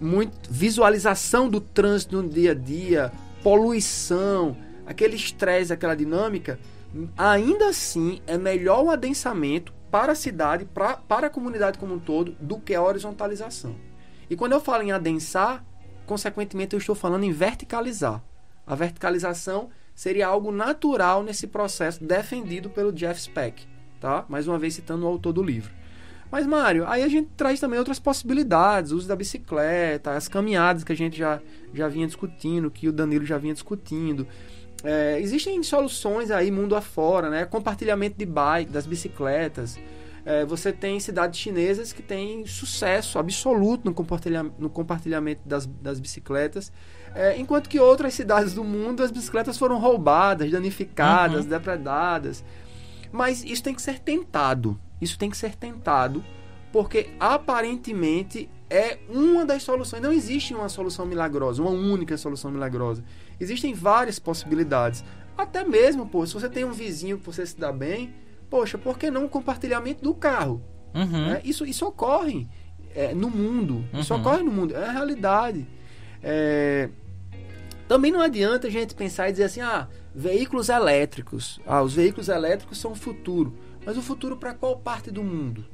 muito, visualização do trânsito no dia a dia, poluição, aquele estresse, aquela dinâmica, ainda assim é melhor o adensamento para a cidade, pra, para a comunidade como um todo, do que a horizontalização. E quando eu falo em adensar, consequentemente eu estou falando em verticalizar. A verticalização seria algo natural nesse processo defendido pelo Jeff Speck, tá? Mais uma vez citando o autor do livro. Mas Mário, aí a gente traz também outras possibilidades, o uso da bicicleta, as caminhadas que a gente já, já vinha discutindo, que o Danilo já vinha discutindo. É, existem soluções aí mundo afora, né? Compartilhamento de bike, das bicicletas. É, você tem cidades chinesas que têm sucesso absoluto no, compartilha no compartilhamento das, das bicicletas, é, enquanto que outras cidades do mundo as bicicletas foram roubadas, danificadas, Uhum. depredadas. Mas isso tem que ser tentado. Isso tem que ser tentado, porque aparentemente é uma das soluções. Não existe uma solução milagrosa, uma única solução milagrosa. Existem várias possibilidades. Até mesmo, pô, se você tem um vizinho que você se dá bem, poxa, por que não o compartilhamento do carro? Uhum. né? Isso, isso ocorre é, no mundo. Isso Uhum. ocorre no mundo. É a realidade. É, Também não adianta a gente pensar e dizer assim, ah, veículos elétricos. Ah, os veículos elétricos são o futuro. Mas o futuro para qual parte do mundo?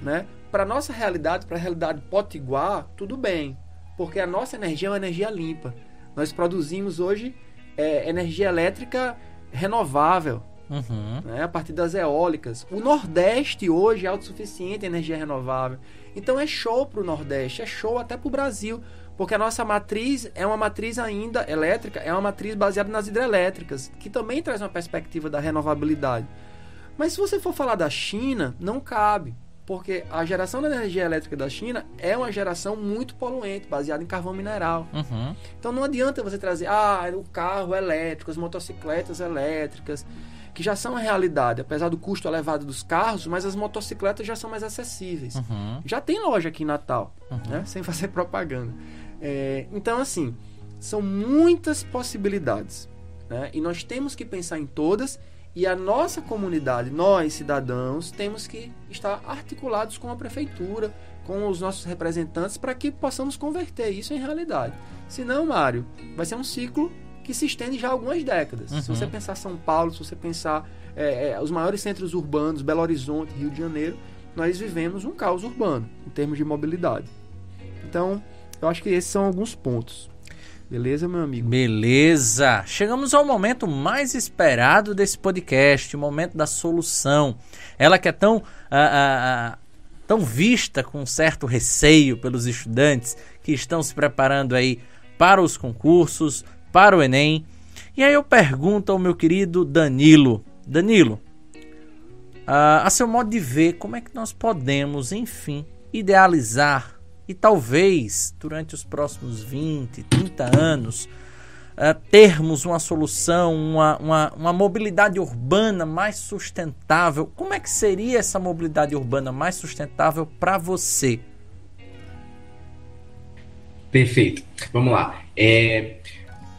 Né? Para nossa realidade, para a realidade potiguar, tudo bem. Porque a nossa energia é uma energia limpa. Nós produzimos hoje é, energia elétrica renovável Uhum. né, a partir das eólicas. O Nordeste hoje é autossuficiente em energia renovável. Então é show para o Nordeste, é show até para o Brasil, porque a nossa matriz é uma matriz ainda elétrica, é uma matriz baseada nas hidrelétricas, que também traz uma perspectiva da renovabilidade. Mas se você for falar da China, não cabe, porque a geração da energia elétrica da China é uma geração muito poluente, baseada em carvão mineral. Uhum. Então não adianta você trazer ah, o carro elétrico, as motocicletas elétricas, que já são a realidade, apesar do custo elevado dos carros, mas as motocicletas já são mais acessíveis. Uhum. Já tem loja aqui em Natal, Uhum. né? sem fazer propaganda. É, então, assim, são muitas possibilidades. Né? E nós temos que pensar em todas. E a nossa comunidade, nós cidadãos, temos que estar articulados com a prefeitura, com os nossos representantes, para que possamos converter isso em realidade. Senão, Mário, vai ser um ciclo que se estende já há algumas décadas. Se Uhum. você pensar São Paulo, se você pensar é, é, os maiores centros urbanos, Belo Horizonte, Rio de Janeiro, nós vivemos um caos urbano em termos de mobilidade. Então, eu acho que esses são alguns pontos. Beleza, meu amigo? Beleza! Chegamos ao momento mais esperado desse podcast, o momento da solução. Ela que é tão, ah, ah, ah, tão vista com certo receio pelos estudantes que estão se preparando aí para os concursos, para o Enem. E aí eu pergunto ao meu querido Danilo. Danilo, ah, a seu modo de ver, como é que nós podemos, enfim, idealizar e talvez durante os próximos 20, 30 anos uh, termos uma solução, uma, uma, uma mobilidade urbana mais sustentável, como é que seria essa mobilidade urbana mais sustentável para você? Perfeito. Vamos lá. É,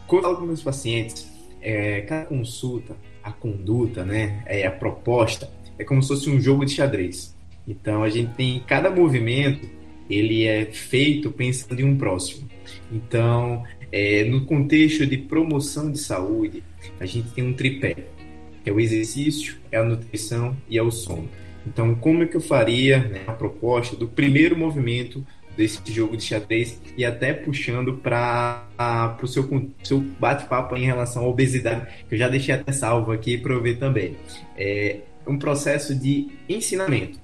quando eu falo com meus pacientes, é, cada consulta, a conduta, né, é, a proposta, é como se fosse um jogo de xadrez. Então a gente tem cada movimento, ele é feito pensando em um próximo. Então, é, no contexto de promoção de saúde, a gente tem um tripé, é o exercício, é a nutrição e é o sono. Então, como é que eu faria né, a proposta do primeiro movimento desse jogo de xadrez e até puxando para o seu, seu bate-papo em relação à obesidade, que eu já deixei até salvo aqui para eu ver também. É um processo de ensinamento.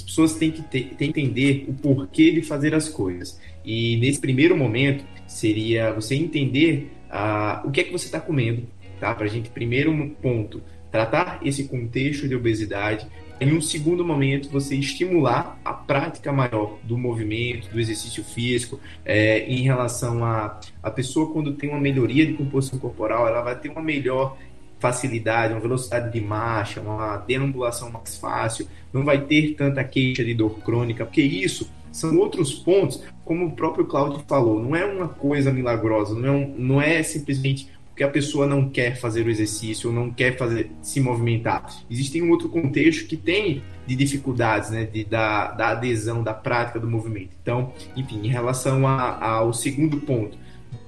As pessoas têm que, ter, têm que entender o porquê de fazer as coisas. E nesse primeiro momento seria você entender uh, o que é que você está comendo, tá? Para a gente, primeiro ponto, tratar esse contexto de obesidade, em um segundo momento, você estimular a prática maior do movimento, do exercício físico, é, em relação a a pessoa quando tem uma melhoria de composição corporal, ela vai ter uma melhor facilidade, uma velocidade de marcha, uma deambulação mais fácil, não vai ter tanta queixa de dor crônica, porque isso são outros pontos, como o próprio Cláudio falou, não é uma coisa milagrosa, não é, um, não é simplesmente porque a pessoa não quer fazer o exercício ou não quer fazer se movimentar. Existe um outro contexto que tem de dificuldades, né, de, da, da adesão, da prática do movimento. Então, enfim, em relação ao segundo ponto,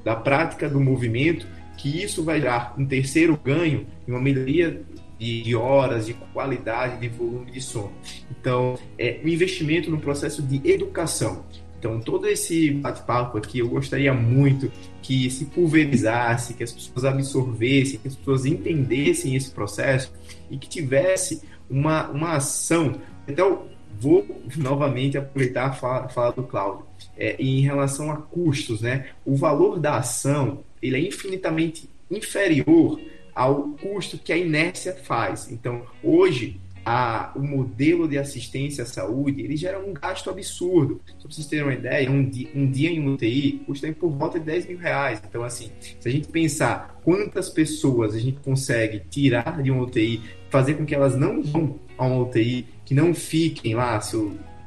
da prática do movimento, que isso vai dar um terceiro ganho e uma melhoria de, horas, de qualidade, de volume de sono. Então, é um investimento no processo de educação. Então, todo esse bate-papo aqui, eu gostaria muito que se pulverizasse, que as pessoas absorvessem, que as pessoas entendessem esse processo e que tivesse uma, uma ação. Então, vou novamente aproveitar a fala, fala do Cláudio. É, em relação a custos, né? O valor da ação ele é infinitamente inferior ao custo que a inércia faz. Então, hoje, a, o modelo de assistência à saúde, ele gera um gasto absurdo. Só para vocês terem uma ideia, um dia, um dia em UTI custa por volta de 10 mil reais. Então, assim, se a gente pensar quantas pessoas a gente consegue tirar de uma UTI, fazer com que elas não vão a uma UTI, que não fiquem lá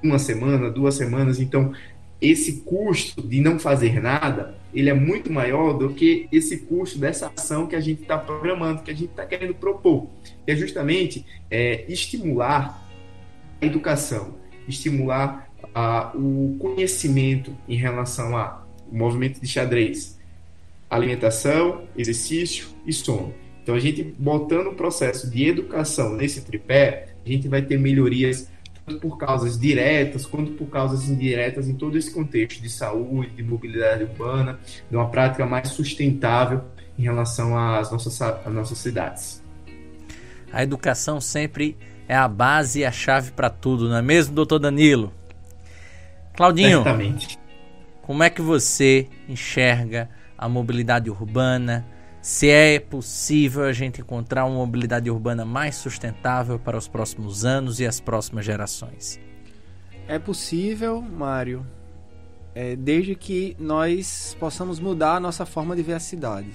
uma semana, duas semanas, então esse custo de não fazer nada, ele é muito maior do que esse custo dessa ação que a gente está programando, que a gente está querendo propor. Que é justamente é, estimular a educação, estimular o conhecimento em relação ao movimento de xadrez, alimentação, exercício e sono. Então, a gente botando o processo de educação nesse tripé, a gente vai ter melhorias tanto por causas diretas quanto por causas indiretas em todo esse contexto de saúde, de mobilidade urbana, de uma prática mais sustentável em relação às nossas, às nossas cidades. A educação sempre é a base e a chave para tudo, não é mesmo, doutor Danilo? Claudinho, Certamente. como é que você enxerga a mobilidade urbana, se é possível a gente encontrar uma mobilidade urbana mais sustentável para os próximos anos e as próximas gerações. É possível, Mário, é, desde que nós possamos mudar a nossa forma de ver a cidade.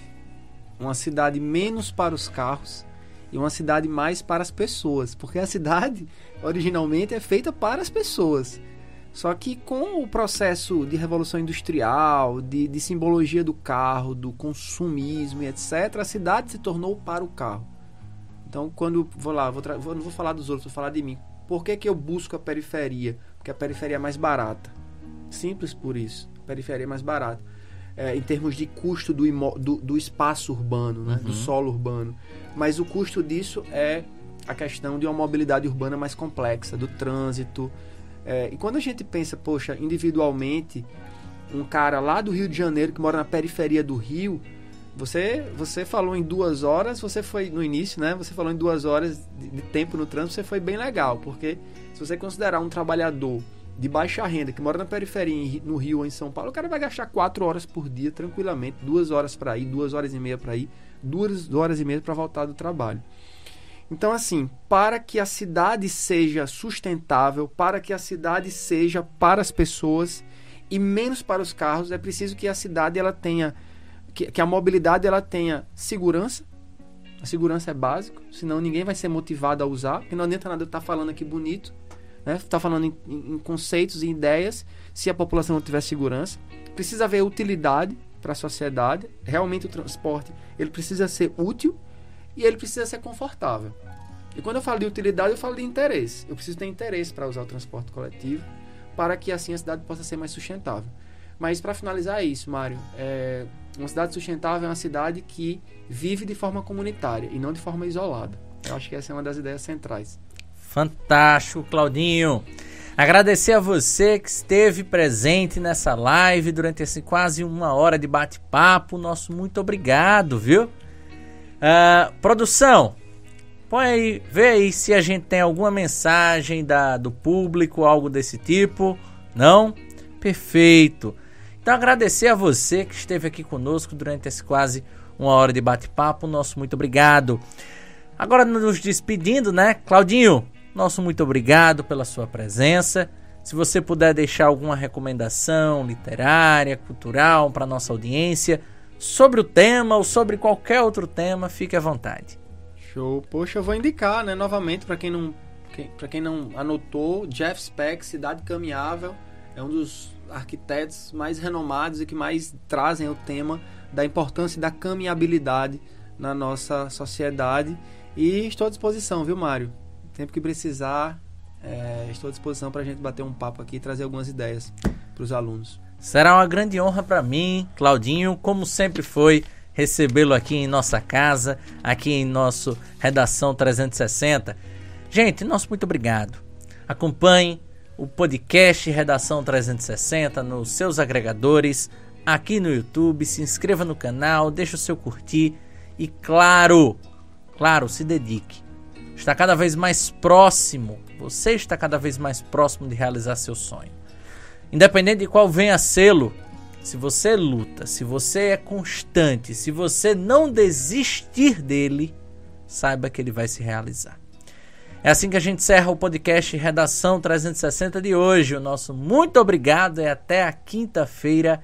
Uma cidade menos para os carros e uma cidade mais para as pessoas, porque a cidade originalmente é feita para as pessoas. Só que com o processo de revolução industrial, de, de simbologia do carro, do consumismo e etc., a cidade se tornou para o carro. Então, quando vou lá, vou vou, não vou falar dos outros, vou falar de mim. Por que, que eu busco a periferia? Porque a periferia é mais barata. Simples por isso. A periferia é mais barata. É, em termos de custo do, do, do espaço urbano, né? Uhum. do solo urbano. Mas o custo disso é a questão de uma mobilidade urbana mais complexa, do trânsito, é, e quando a gente pensa, poxa, individualmente, um cara lá do Rio de Janeiro que mora na periferia do Rio, você, você falou em duas horas, você foi no início, né? Você falou em duas horas de, de tempo no trânsito, você foi bem legal, porque se você considerar um trabalhador de baixa renda que mora na periferia, no Rio ou em São Paulo, o cara vai gastar quatro horas por dia tranquilamente, duas horas para ir, duas horas e meia para ir, duas horas e meia para voltar do trabalho. Então, assim, para que a cidade seja sustentável, para que a cidade seja para as pessoas e menos para os carros, é preciso que a cidade ela tenha que, que a mobilidade ela tenha segurança. A segurança é básico, senão ninguém vai ser motivado a usar. Porque não adianta nada eu estar tá falando aqui bonito, né? Tá falando em, em, em conceitos e ideias, se a população não tiver segurança. Precisa haver utilidade para a sociedade. Realmente o transporte ele precisa ser útil e ele precisa ser confortável. E quando eu falo de utilidade, eu falo de interesse. Eu preciso ter interesse para usar o transporte coletivo para que assim a cidade possa ser mais sustentável. Mas para finalizar isso, Mário. É, uma cidade sustentável é uma cidade que vive de forma comunitária e não de forma isolada. Eu acho que essa é uma das ideias centrais. Fantástico, Claudinho. Agradecer a você que esteve presente nessa live durante esse quase uma hora de bate-papo. Nosso muito obrigado, viu? Uh, produção, põe aí, vê aí se a gente tem alguma mensagem da, do público, algo desse tipo. Não? Perfeito. Então agradecer a você que esteve aqui conosco durante esse quase uma hora de bate-papo. Nosso muito obrigado. Agora nos despedindo, né? Claudinho, nosso muito obrigado pela sua presença. Se você puder deixar alguma recomendação literária, cultural para nossa audiência sobre o tema ou sobre qualquer outro tema, fique à vontade. Show. Poxa, eu vou indicar, né, novamente para quem não para quem não anotou, Jeff Speck, Cidade Caminhável, é um dos arquitetos mais renomados e que mais trazem o tema da importância da caminhabilidade na nossa sociedade. E estou à disposição, viu, Mário? Sempre que precisar, é, estou à disposição para a gente bater um papo aqui e trazer algumas ideias para os alunos. Será uma grande honra para mim, Claudinho, como sempre foi, recebê-lo aqui em nossa casa, aqui em nosso Redação 360. Gente, nosso muito obrigado. Acompanhe o podcast Redação 360 nos seus agregadores, aqui no YouTube. Se inscreva no canal, deixe o seu curtir e, claro, claro, se dedique. Está cada vez mais próximo, você está cada vez mais próximo de realizar seu sonho. Independente de qual venha a sê-lo, se você luta, se você é constante, se você não desistir dele, saiba que ele vai se realizar. É assim que a gente encerra o podcast Redação 360 de hoje. O nosso muito obrigado e até a quinta-feira.